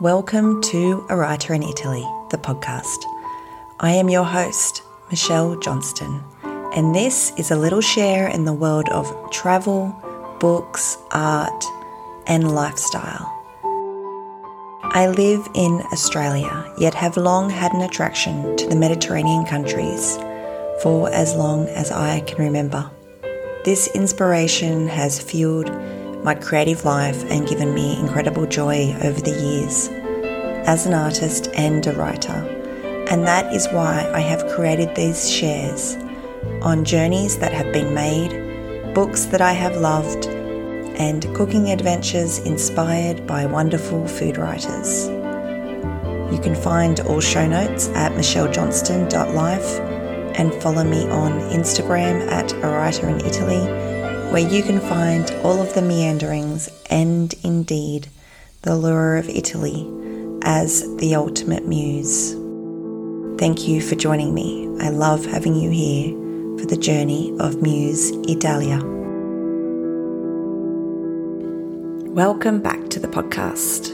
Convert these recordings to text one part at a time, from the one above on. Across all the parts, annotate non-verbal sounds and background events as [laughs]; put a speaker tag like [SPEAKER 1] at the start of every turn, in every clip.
[SPEAKER 1] Welcome to A Writer in Italy, the podcast. I am your host, Michelle Johnston, and this is a little share in the world of travel, books, art, and lifestyle. I live in Australia, yet have long had an attraction to the Mediterranean countries for as long as I can remember. This inspiration has fueled my creative life and given me incredible joy over the years as an artist and a writer. And that is why I have created these shares on journeys that have been made, books that I have loved, and cooking adventures inspired by wonderful food writers. You can find all show notes at michellejohnston.life and follow me on Instagram at a writer in Italy, where you can find all of the meanderings and indeed the lure of Italy as the ultimate muse. Thank you for joining me. I love having you here for the journey of Muse Italia. Welcome back to the podcast.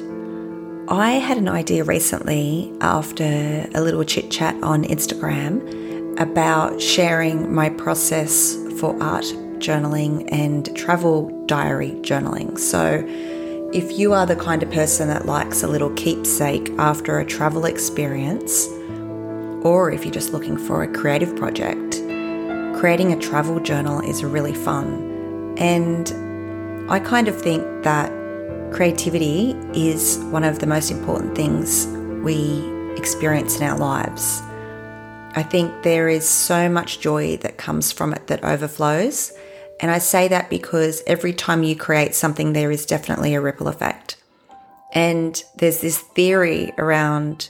[SPEAKER 1] I had an idea recently after a little chit chat on Instagram about sharing my process for art journaling and travel diary journaling. So, if you are the kind of person that likes a little keepsake after a travel experience, or if you're just looking for a creative project, creating a travel journal is really fun. And I kind of think that creativity is one of the most important things we experience in our lives. I think there is so much joy that comes from it that overflows. And I say that because every time you create something, there is definitely a ripple effect. And there's this theory around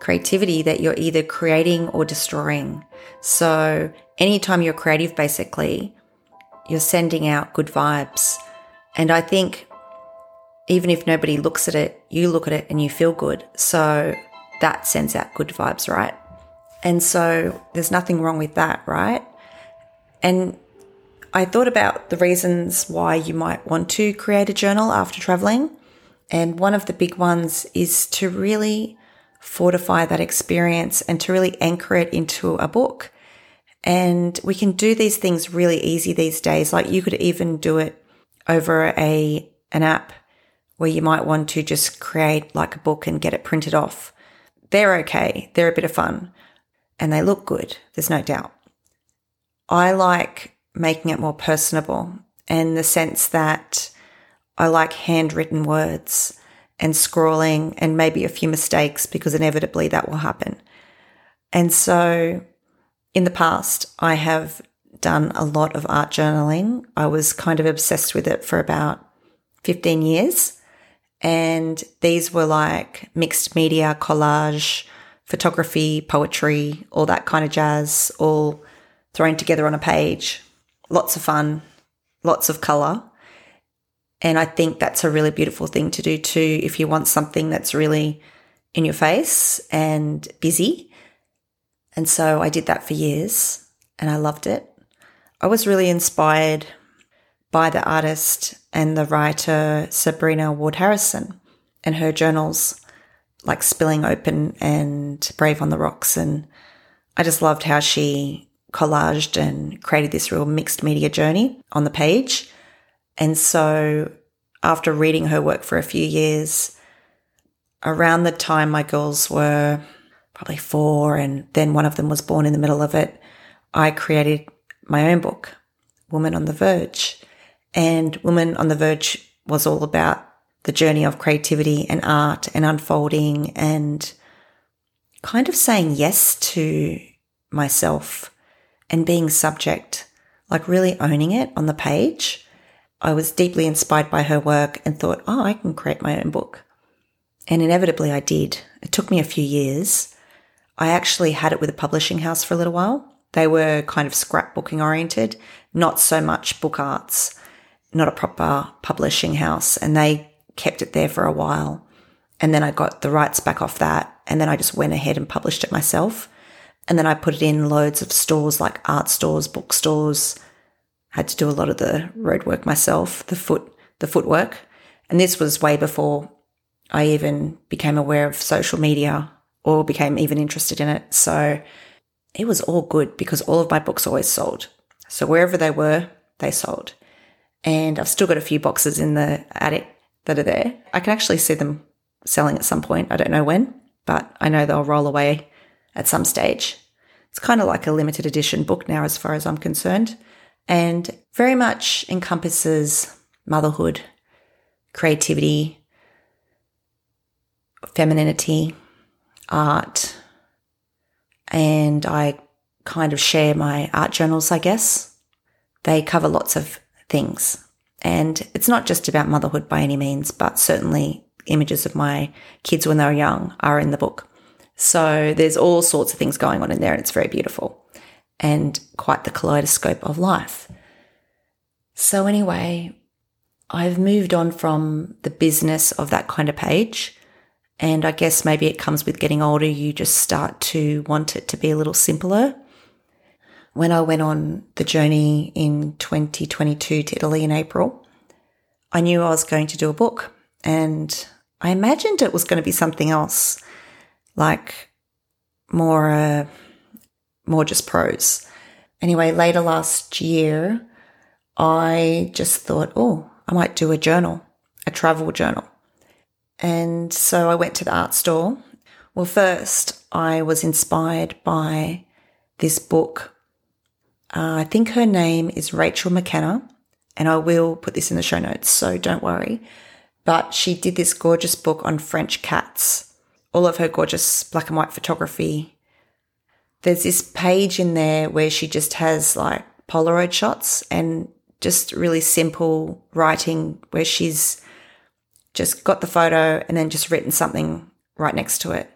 [SPEAKER 1] creativity that you're either creating or destroying. So anytime you're creative, basically, you're sending out good vibes. And I think even if nobody looks at it, you look at it and you feel good. So that sends out good vibes, right? And so there's nothing wrong with that, right? And I thought about the reasons why you might want to create a journal after traveling. And one of the big ones is to really fortify that experience and to really anchor it into a book. And we can do these things really easy these days. Like you could even do it over a, an app where you might want to just create like a book and get it printed off. They're okay. They're a bit of fun and they look good. There's no doubt. I like making it more personable in the sense that I like handwritten words and scrawling and maybe a few mistakes because inevitably that will happen. And so in the past, I have done a lot of art journaling. I was kind of obsessed with it for about 15 years. And these were like mixed media, collage, photography, poetry, all that kind of jazz, all thrown together on a page. Lots of fun, lots of color. And I think that's a really beautiful thing to do too if you want something that's really in your face and busy. And so I did that for years and I loved it. I was really inspired by the artist and the writer Sabrina Ward Harrison and her journals like Spilling Open and Brave on the Rocks. And I just loved how she collaged and created this real mixed media journey on the page. And so after reading her work for a few years, around the time my girls were probably four and then one of them was born in the middle of it, I created my own book, Woman on the Verge. And Woman on the Verge was all about the journey of creativity and art and unfolding and kind of saying yes to myself and being subject, like really owning it on the page. I was deeply inspired by her work and thought, oh, I can create my own book. And inevitably I did. It took me a few years. I actually had it with a publishing house for a little while. They were kind of scrapbooking oriented, not so much book arts, not a proper publishing house. And they kept it there for a while. And then I got the rights back off that. And then I just went ahead and published it myself. And then I put it in loads of stores like art stores, bookstores. I Had to do a lot of the road work myself, the foot, the footwork. And this was way before I even became aware of social media or became even interested in it. So it was all good because all of my books always sold. So wherever they were, they sold. And I've still got a few boxes in the attic that are there. I can actually see them selling at some point. I don't know when, but I know they'll roll away at some stage. It's kind of like a limited edition book now, as far as I'm concerned, and very much encompasses motherhood, creativity, femininity, art, and I kind of share my art journals, I guess. They cover lots of things. And it's not just about motherhood by any means, but certainly images of my kids when they were young are in the book. So there's all sorts of things going on in there, and it's very beautiful and quite the kaleidoscope of life. So, anyway, I've moved on from the business of that kind of page. And I guess maybe it comes with getting older, you just start to want it to be a little simpler. When I went on the journey in 2022 to Italy in April, I knew I was going to do a book and I imagined it was going to be something else, like more, uh, more just prose. Anyway, later last year, I just thought, oh, I might do a journal, a travel journal. And so I went to the art store. Well, first, I was inspired by this book. Uh, I think her name is Rachael McKenna, and I will put this in the show notes, so don't worry. But she did this gorgeous book on French cats, all of her gorgeous black and white photography. There's this page in there where she just has like Polaroid shots and just really simple writing where she's just got the photo and then just written something right next to it.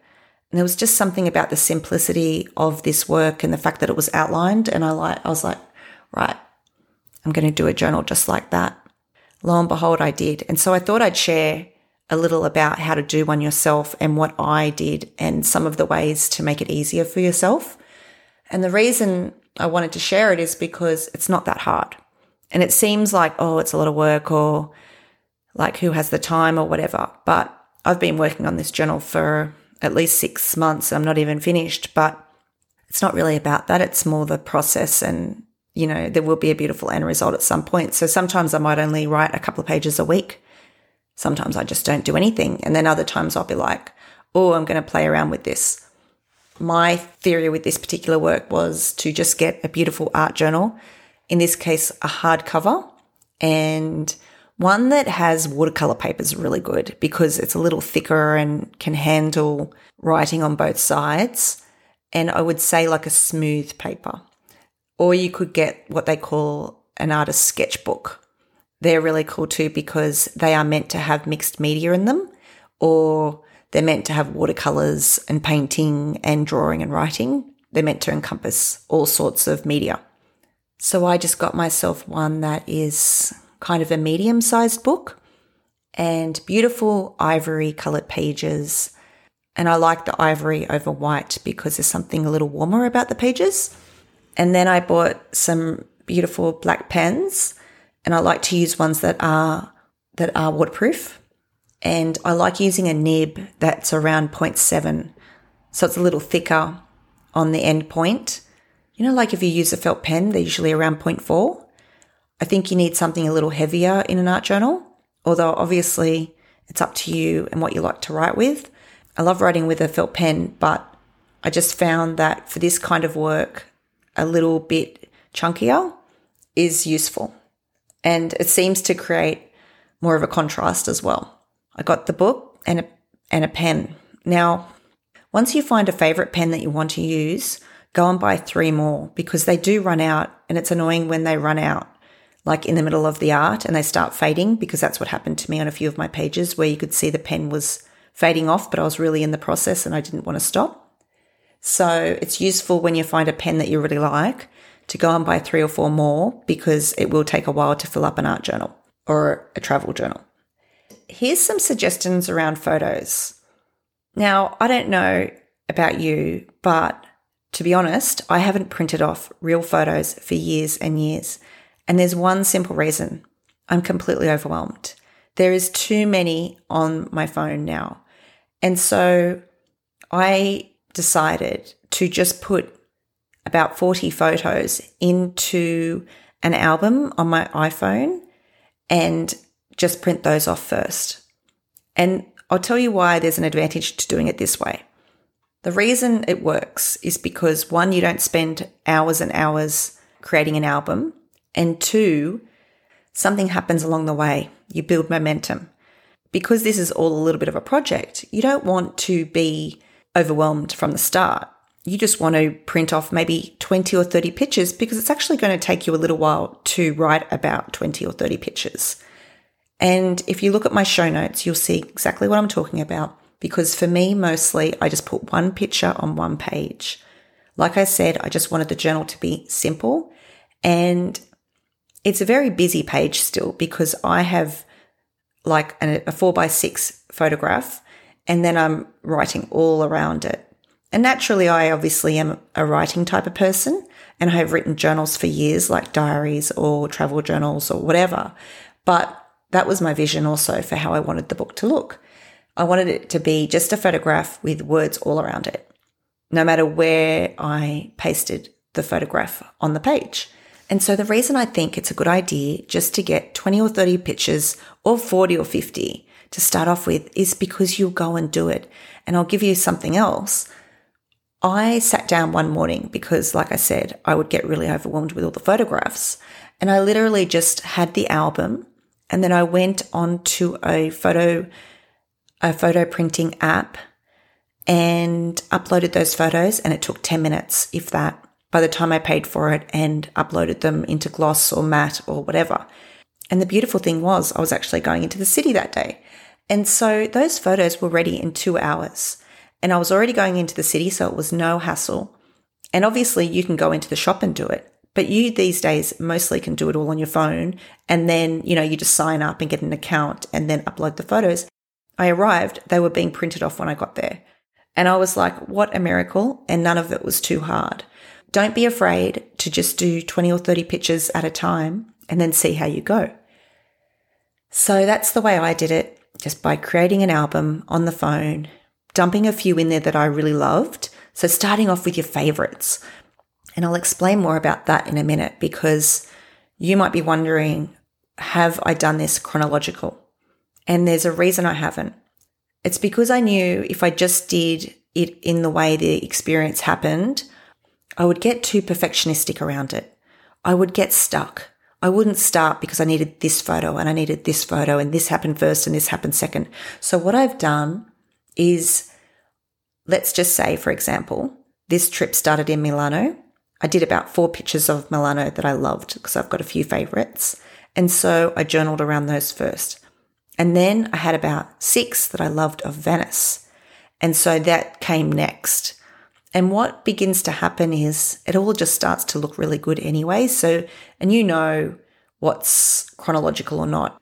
[SPEAKER 1] And there was just something about the simplicity of this work and the fact that it was outlined. And I like, I was like, right, I'm going to do a journal just like that. Lo and behold, I did. And so I thought I'd share a little about how to do one yourself and what I did and some of the ways to make it easier for yourself. And the reason I wanted to share it is because it's not that hard. And it seems like, oh, it's a lot of work or like who has the time or whatever. But I've been working on this journal for at least six months. I'm not even finished, but it's not really about that. It's more the process and, you know, there will be a beautiful end result at some point. So sometimes I might only write a couple of pages a week. Sometimes I just don't do anything. And then other times I'll be like, oh, I'm going to play around with this. My theory with this particular work was to just get a beautiful art journal, in this case, a hardcover, and one that has watercolor paper is really good because it's a little thicker and can handle writing on both sides. And I would say like a smooth paper. Or you could get what they call an artist sketchbook. They're really cool too because they are meant to have mixed media in them or they're meant to have watercolors and painting and drawing and writing. They're meant to encompass all sorts of media. So I just got myself one that is kind of a medium sized book and beautiful ivory colored pages. And I like the ivory over white because there's something a little warmer about the pages. And then I bought some beautiful black pens and I like to use ones that are that are waterproof. And I like using a nib that's around 0.7. So it's a little thicker on the end point. You know, like if you use a felt pen, they're usually around 0.4. I think you need something a little heavier in an art journal, although obviously it's up to you and what you like to write with. I love writing with a felt pen, but I just found that for this kind of work, a little bit chunkier is useful. And it seems to create more of a contrast as well. I got the book and a, and a pen. Now, once you find a favorite pen that you want to use, go and buy three more because they do run out and it's annoying when they run out like in the middle of the art and they start fading because that's what happened to me on a few of my pages where you could see the pen was fading off, but I was really in the process and I didn't want to stop. So it's useful when you find a pen that you really like to go and buy three or four more because it will take a while to fill up an art journal or a travel journal. Here's some suggestions around photos. Now, I don't know about you, but to be honest, I haven't printed off real photos for years and years. And there's one simple reason I'm completely overwhelmed. There is too many on my phone now. And so I decided to just put about 40 photos into an album on my iPhone and just print those off first. And I'll tell you why there's an advantage to doing it this way. The reason it works is because one, you don't spend hours and hours creating an album, and two, something happens along the way. You build momentum. Because this is all a little bit of a project, you don't want to be overwhelmed from the start. You just want to print off maybe 20 or 30 pictures because it's actually going to take you a little while to write about 20 or 30 pictures. And if you look at my show notes, you'll see exactly what I'm talking about because for me, mostly, I just put one picture on one page. Like I said, I just wanted the journal to be simple and it's a very busy page still because I have like a, four by six photograph and then I'm writing all around it. And naturally, I obviously am a writing type of person and I have written journals for years, like diaries or travel journals or whatever. But that was my vision also for how I wanted the book to look. I wanted it to be just a photograph with words all around it, no matter where I pasted the photograph on the page. And so the reason I think it's a good idea just to get 20 or 30 pictures or 40 or 50 to start off with is because you'll go and do it. And I'll give you something else. I sat down one morning because, like I said, I would get really overwhelmed with all the photographs. And I literally just had the album and then I went on to a photo a photo printing app and uploaded those photos and it took 10 minutes if that by the time I paid for it and uploaded them into gloss or matte or whatever. And the beautiful thing was I was actually going into the city that day. And so those photos were ready in 2 hours. And I was already going into the city so it was no hassle. And obviously you can go into the shop and do it. But you these days mostly can do it all on your phone. And then, you know, you just sign up and get an account and then upload the photos. I arrived, they were being printed off when I got there. And I was like, what a miracle. And none of it was too hard. Don't be afraid to just do 20 or 30 pictures at a time and then see how you go. So that's the way I did it, just by creating an album on the phone, dumping a few in there that I really loved. So starting off with your favorites. And I'll explain more about that in a minute because you might be wondering, have I done this chronological? And there's a reason I haven't. It's because I knew if I just did it in the way the experience happened, I would get too perfectionistic around it. I would get stuck. I wouldn't start because I needed this photo and I needed this photo and this happened first and this happened second. So what I've done is, let's just say, for example, this trip started in Milano. I did about four pictures of Milano that I loved because I've got a few favorites. And so I journaled around those first. And then I had about six that I loved of Venice. And so that came next. And what begins to happen is it all just starts to look really good anyway. So, and you know what's chronological or not.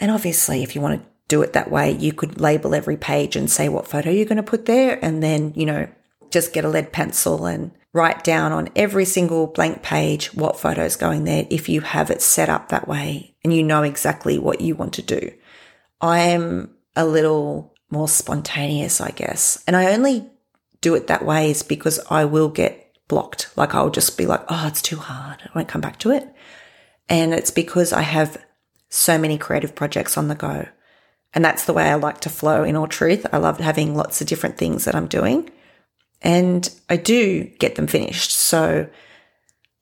[SPEAKER 1] And obviously, if you want to do it that way, you could label every page and say what photo you're going to put there. And then, you know, just get a lead pencil and write down on every single blank page what photo is going there if you have it set up that way and you know exactly what you want to do. I'm a little more spontaneous, I guess. And I only do it that way is because I will get blocked. Like I'll just be like, oh, it's too hard. I won't come back to it. And it's because I have so many creative projects on the go. And that's the way I like to flow in all truth. I love having lots of different things that I'm doing. And I do get them finished. So,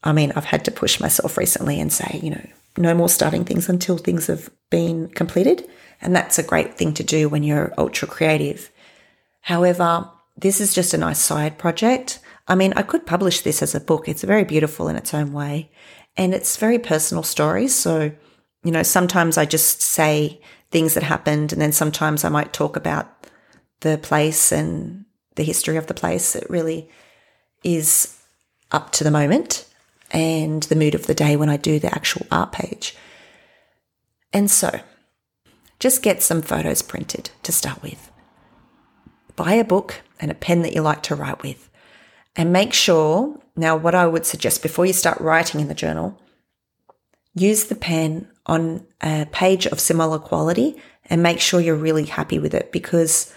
[SPEAKER 1] I mean, I've had to push myself recently and say, you know, no more starting things until things have been completed. And that's a great thing to do when you're ultra creative. However, this is just a nice side project. I mean, I could publish this as a book. It's very beautiful in its own way. And it's very personal stories. So, you know, sometimes I just say things that happened, and then sometimes I might talk about the place and the history of the place. It really is up to the moment and the mood of the day when I do the actual art page. And so, just get some photos printed to start with. Buy a book and a pen that you like to write with. And make sure, now, what I would suggest before you start writing in the journal, use the pen on a page of similar quality and make sure you're really happy with it because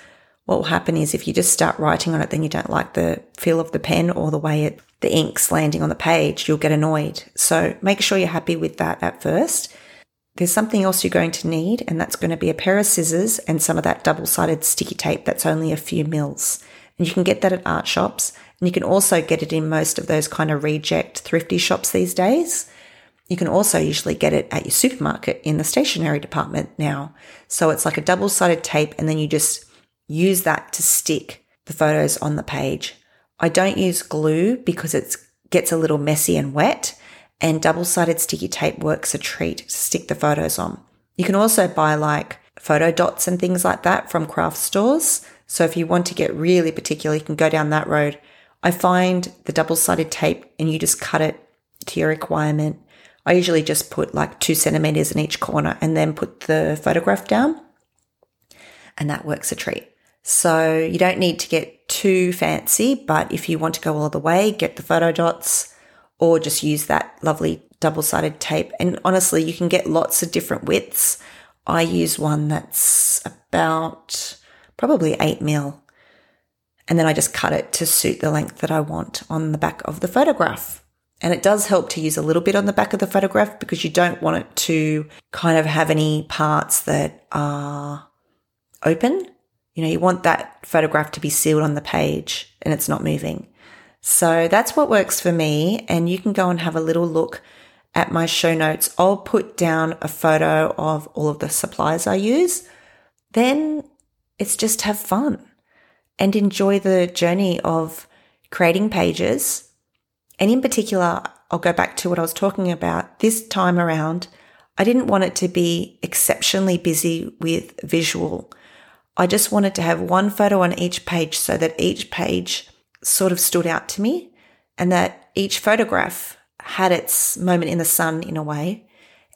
[SPEAKER 1] what will happen is if you just start writing on it, then you don't like the feel of the pen or the way it, the ink's landing on the page, you'll get annoyed. So make sure you're happy with that at first. There's something else you're going to need, and that's going to be a pair of scissors and some of that double sided sticky tape that's only a few mils. And you can get that at art shops. And you can also get it in most of those kind of reject thrifty shops these days. You can also usually get it at your supermarket in the stationery department now. So it's like a double sided tape, and then you just use that to stick the photos on the page. I don't use glue because it gets a little messy and wet, and double sided sticky tape works a treat to stick the photos on. You can also buy like photo dots and things like that from craft stores. So if you want to get really particular, you can go down that road. I find the double sided tape and you just cut it to your requirement. I usually just put like two centimeters in each corner and then put the photograph down. And that works a treat. So you don't need to get too fancy, but if you want to go all the way, get the photo dots or just use that lovely double sided tape. And honestly, you can get lots of different widths. I use one that's about probably eight mil. And then I just cut it to suit the length that I want on the back of the photograph. And it does help to use a little bit on the back of the photograph because you don't want it to kind of have any parts that are open you know, you want that photograph to be sealed on the page and it's not moving. So that's what works for me. And you can go and have a little look at my show notes. I'll put down a photo of all of the supplies I use. Then it's just have fun and enjoy the journey of creating pages. And in particular, I'll go back to what I was talking about this time around. I didn't want it to be exceptionally busy with visual I just wanted to have one photo on each page so that each page sort of stood out to me and that each photograph had its moment in the sun in a way.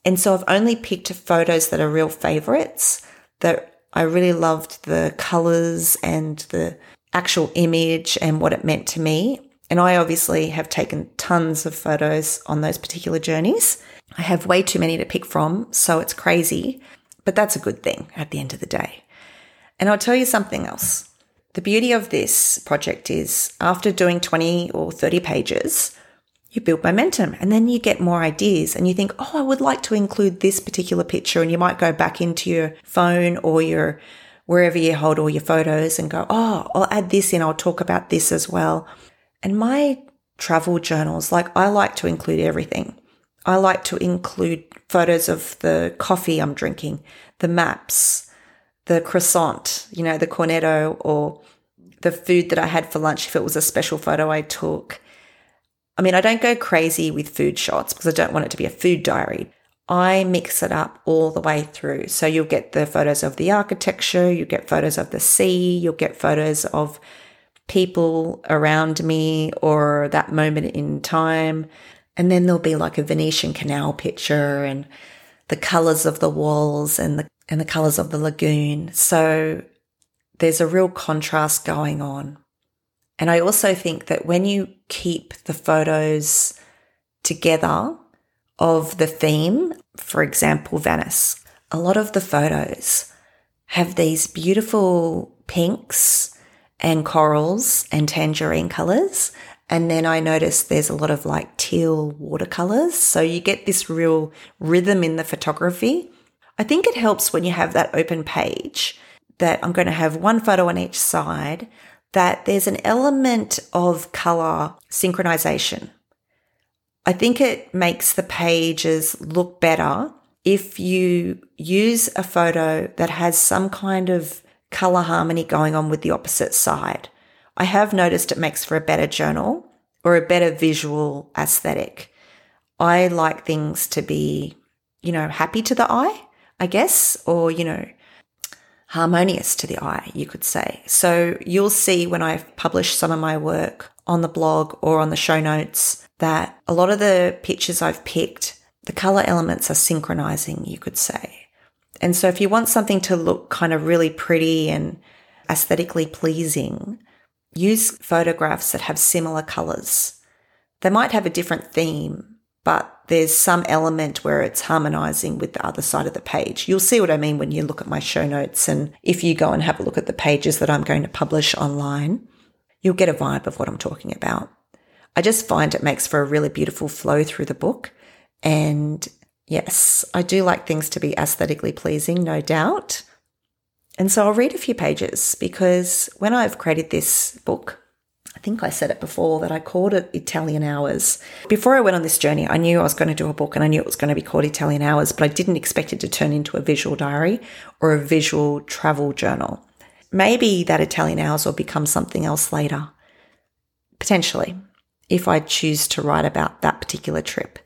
[SPEAKER 1] And so I've only picked photos that are real favorites that I really loved the colors and the actual image and what it meant to me. And I obviously have taken tons of photos on those particular journeys. I have way too many to pick from, so it's crazy, but that's a good thing at the end of the day. And I'll tell you something else. The beauty of this project is after doing 20 or 30 pages, you build momentum and then you get more ideas and you think, oh, I would like to include this particular picture. And you might go back into your phone or your wherever you hold all your photos and go, oh, I'll add this in. I'll talk about this as well. And my travel journals, like I like to include everything. I like to include photos of the coffee I'm drinking, the maps, the croissant, you know, the cornetto or the food that I had for lunch if it was a special photo I took. I mean, I don't go crazy with food shots because I don't want it to be a food diary. I mix it up all the way through. So you'll get the photos of the architecture, you get photos of the sea, you'll get photos of people around me or that moment in time. And then there'll be like a Venetian canal picture and the colors of the walls and the and the colors of the lagoon. So there's a real contrast going on. And I also think that when you keep the photos together of the theme, for example, Venice, a lot of the photos have these beautiful pinks and corals and tangerine colors. And then I noticed there's a lot of like teal watercolors. So you get this real rhythm in the photography I think it helps when you have that open page that I'm going to have one photo on each side, that there's an element of color synchronization. I think it makes the pages look better if you use a photo that has some kind of color harmony going on with the opposite side. I have noticed it makes for a better journal or a better visual aesthetic. I like things to be, you know, happy to the eye. I guess, or, you know, harmonious to the eye, you could say. So you'll see when I publish some of my work on the blog or on the show notes that a lot of the pictures I've picked, the color elements are synchronizing, you could say. And so if you want something to look kind of really pretty and aesthetically pleasing, use photographs that have similar colors. They might have a different theme, but there's some element where it's harmonizing with the other side of the page. You'll see what I mean when you look at my show notes. And if you go and have a look at the pages that I'm going to publish online, you'll get a vibe of what I'm talking about. I just find it makes for a really beautiful flow through the book. And yes, I do like things to be aesthetically pleasing, no doubt. And so I'll read a few pages because when I've created this book, I think I said it before that I called it Italian Hours. Before I went on this journey, I knew I was going to do a book and I knew it was going to be called Italian Hours, but I didn't expect it to turn into a visual diary or a visual travel journal. Maybe that Italian Hours will become something else later. Potentially, if I choose to write about that particular trip.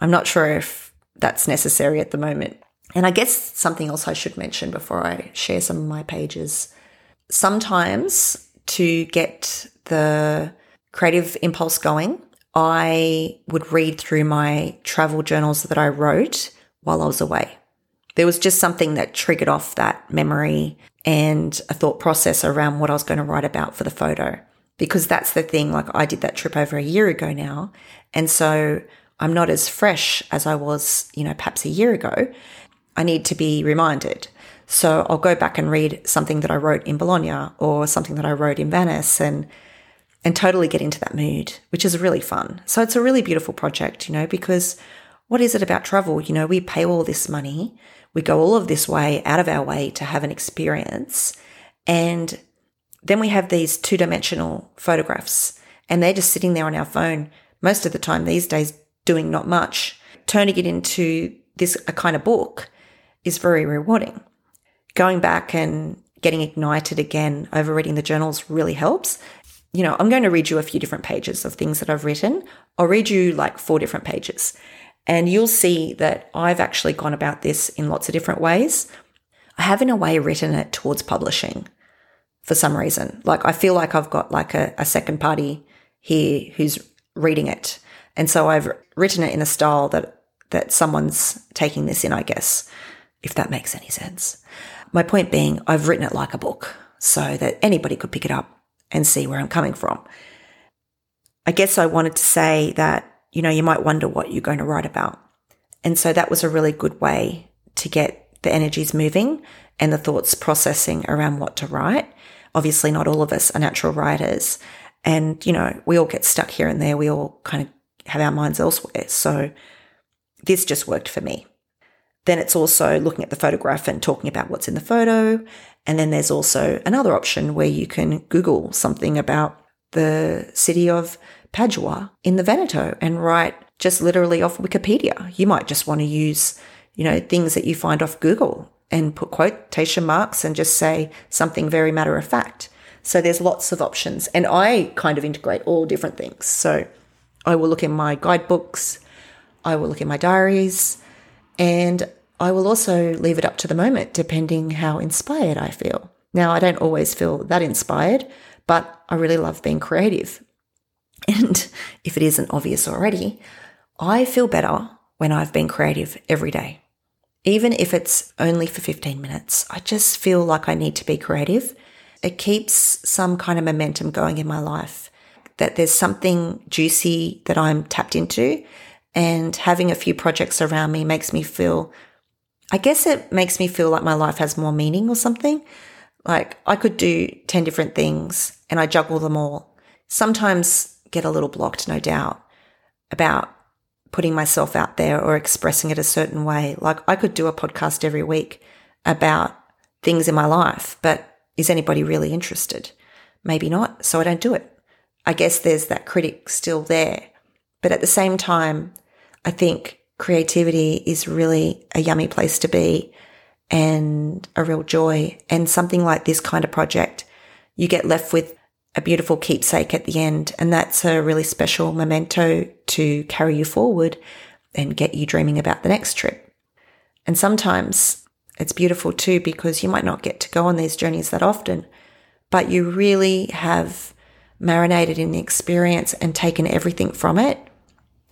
[SPEAKER 1] I'm not sure if that's necessary at the moment. And I guess something else I should mention before I share some of my pages. Sometimes to get the creative impulse going, I would read through my travel journals that I wrote while I was away. There was just something that triggered off that memory and a thought process around what I was going to write about for the photo. Because that's the thing, like I did that trip over a year ago now. And so I'm not as fresh as I was, you know, perhaps a year ago. I need to be reminded. So I'll go back and read something that I wrote in Bologna or something that I wrote in Venice and and totally get into that mood, which is really fun. So it's a really beautiful project, you know, because what is it about travel? You know, we pay all this money, we go all of this way out of our way to have an experience, and then we have these two dimensional photographs and they're just sitting there on our phone most of the time these days doing not much. Turning it into this a kind of book is very rewarding. Going back and getting ignited again over reading the journals really helps. You know, I'm going to read you a few different pages of things that I've written. I'll read you like four different pages. And you'll see that I've actually gone about this in lots of different ways. I have, in a way, written it towards publishing for some reason. Like, I feel like I've got like a, a second party here who's reading it. And so I've written it in a style that, that someone's taking this in, I guess if that makes any sense. My point being, I've written it like a book so that anybody could pick it up and see where I'm coming from. I guess I wanted to say that, you know, you might wonder what you're going to write about. And so that was a really good way to get the energies moving and the thoughts processing around what to write. Obviously, not all of us are natural writers. And, you know, we all get stuck here and there. We all kind of have our minds elsewhere. So this just worked for me. Then it's also looking at the photograph and talking about what's in the photo. And then there's also another option where you can Google something about the city of Padua in the Veneto and write just literally off Wikipedia. You might just want to use, you know, things that you find off Google and put quotation marks and just say something very matter of fact. So there's lots of options. And I kind of integrate all different things. So I will look in my guidebooks, I will look in my diaries, and I will also leave it up to the moment, depending how inspired I feel. Now, I don't always feel that inspired, but I really love being creative. [laughs] And if it isn't obvious already, I feel better when I've been creative every day. Even if it's only for 15 minutes, I just feel like I need to be creative. It keeps some kind of momentum going in my life, that there's something juicy that I'm tapped into and having a few projects around me makes me feel, I guess it makes me feel like my life has more meaning or something. Like I could do 10 different things and I juggle them all. Sometimes get a little blocked, no doubt, about putting myself out there or expressing it a certain way. Like I could do a podcast every week about things in my life, but is anybody really interested? Maybe not. So I don't do it. I guess there's that critic still there. But at the same time, I think creativity is really a yummy place to be and a real joy. And something like this kind of project, you get left with a beautiful keepsake at the end. And that's a really special memento to carry you forward and get you dreaming about the next trip. And sometimes it's beautiful too because you might not get to go on these journeys that often, but you really have marinated in the experience and taken everything from it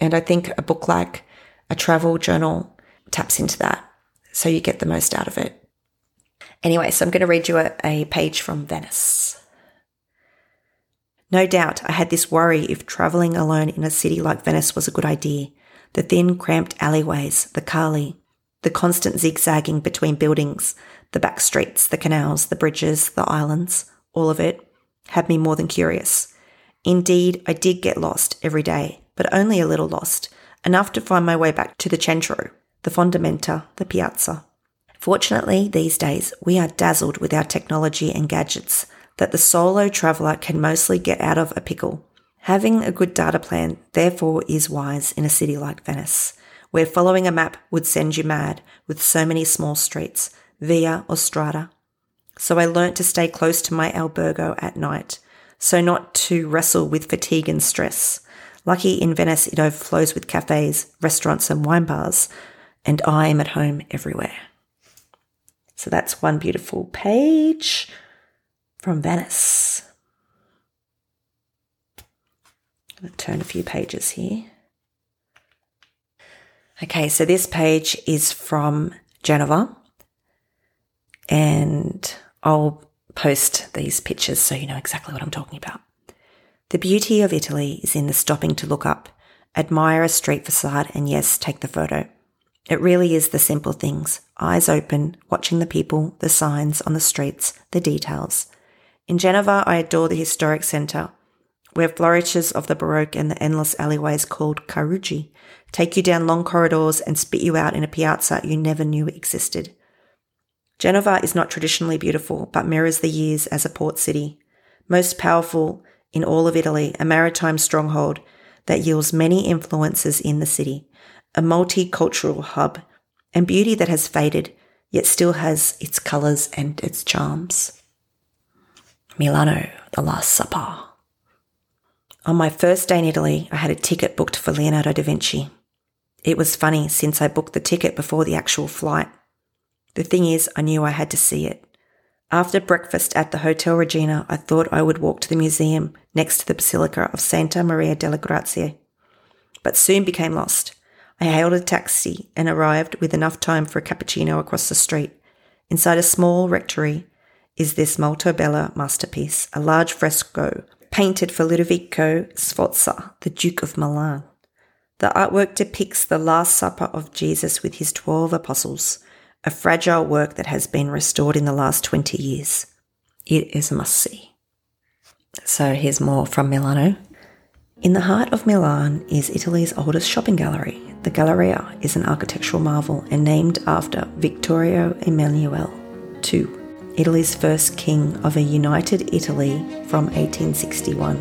[SPEAKER 1] and I think a book like a travel journal taps into that. So you get the most out of it. Anyway, so I'm going to read you a, a page from Venice. No doubt I had this worry if travelling alone in a city like Venice was a good idea. The thin, cramped alleyways, the calli, the constant zigzagging between buildings, the back streets, the canals, the bridges, the islands, all of it had me more than curious. Indeed, I did get lost every day, but only a little lost, enough to find my way back to the centro, the fondamenta, the piazza. Fortunately, these days, we are dazzled with our technology and gadgets that the solo traveller can mostly get out of a pickle. Having a good data plan, therefore, is wise in a city like Venice, where following a map would send you mad with so many small streets, via or strada. So I learnt to stay close to my albergo at night, so not to wrestle with fatigue and stress. Lucky in Venice, it overflows with cafes, restaurants, and wine bars, and I am at home everywhere. So that's one beautiful page from Venice. I'm going to turn a few pages here. Okay, so this page is from Genova, and I'll post these pictures so you know exactly what I'm talking about. The beauty of Italy is in the stopping to look up, admire a street facade, and yes, take the photo. It really is the simple things eyes open, watching the people, the signs on the streets, the details. In Genova, I adore the historic centre, where flourishes of the Baroque and the endless alleyways called Caruggi take you down long corridors and spit you out in a piazza you never knew existed. Genova is not traditionally beautiful, but mirrors the years as a port city. Most powerful in all of Italy, a maritime stronghold that yields many influences in the city, a multicultural hub, and beauty that has faded, yet still has its colours and its charms. Milano, the Last Supper. On my first day in Italy, I had a ticket booked for Leonardo da Vinci. It was funny since I booked the ticket before the actual flight. The thing is, I knew I had to see it. After breakfast at the Hotel Regina, I thought I would walk to the museum next to the Basilica of Santa Maria delle Grazie, but soon became lost. I hailed a taxi and arrived with enough time for a cappuccino across the street. Inside a small rectory is this molto bella masterpiece, a large fresco painted for Ludovico Sforza, the Duke of Milan. The artwork depicts the Last Supper of Jesus with his twelve apostles, a fragile work that has been restored in the last 20 years. It is a must see. So here's more from Milano. In the heart of Milan is Italy's oldest shopping gallery. The Galleria is an architectural marvel and named after Vittorio Emanuele II, Italy's first king of a united Italy from 1861.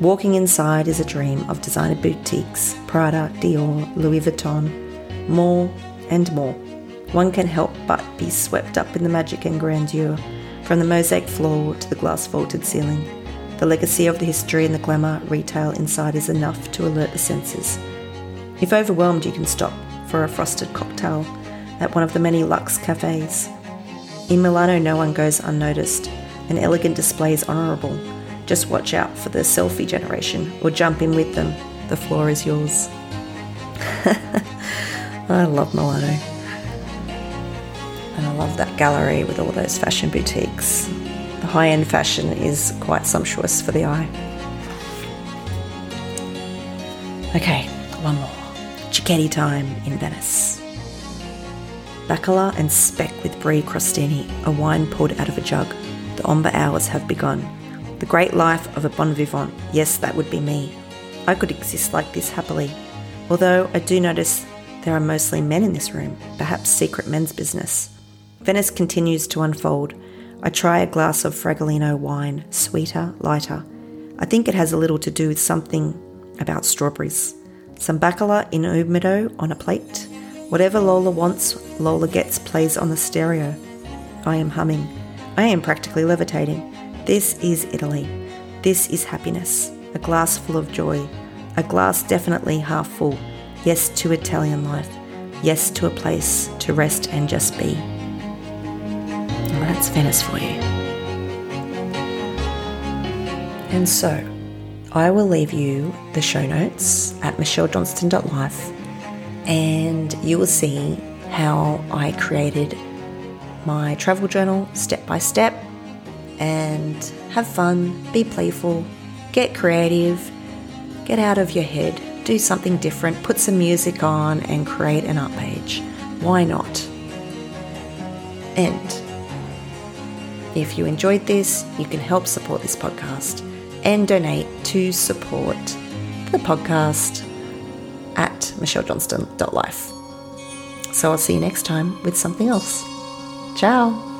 [SPEAKER 1] Walking inside is a dream of designer boutiques, Prada, Dior, Louis Vuitton, more and more. One can help but be swept up in the magic and grandeur, from the mosaic floor to the glass vaulted ceiling. The legacy of the history and the glamour retail inside is enough to alert the senses. If overwhelmed, you can stop for a frosted cocktail at one of the many luxe cafes. In Milano, no one goes unnoticed. An elegant display is honourable. Just watch out for the selfie generation or jump in with them. The floor is yours. [laughs] I love Milano. And I love that gallery with all those fashion boutiques. The high end fashion is quite sumptuous for the eye. Okay, one more. Cicchetti time in Venice. Baccalà and speck with brie crostini, a wine poured out of a jug. The ombre hours have begun. The great life of a bon vivant, yes, that would be me. I could exist like this happily. Although I do notice there are mostly men in this room, perhaps secret men's business. Venice continues to unfold. I try a glass of Fragolino wine, sweeter, lighter. I think it has a little to do with something about strawberries. Some baccalà in umido on a plate. Whatever Lola wants, Lola gets plays on the stereo. I am humming. I am practically levitating. This is Italy. This is happiness. A glass full of joy. A glass definitely half full. Yes to Italian life. Yes to a place to rest and just be. That's Venice for you. And so, I will leave you the show notes at michellejohnston.life and you will see how I created my travel journal step by step and have fun, be playful, get creative, get out of your head, do something different, put some music on, and create an art page. Why not? And if you enjoyed this, you can help support this podcast and donate to support the podcast at michellejohnston.life. So I'll see you next time with something else. Ciao.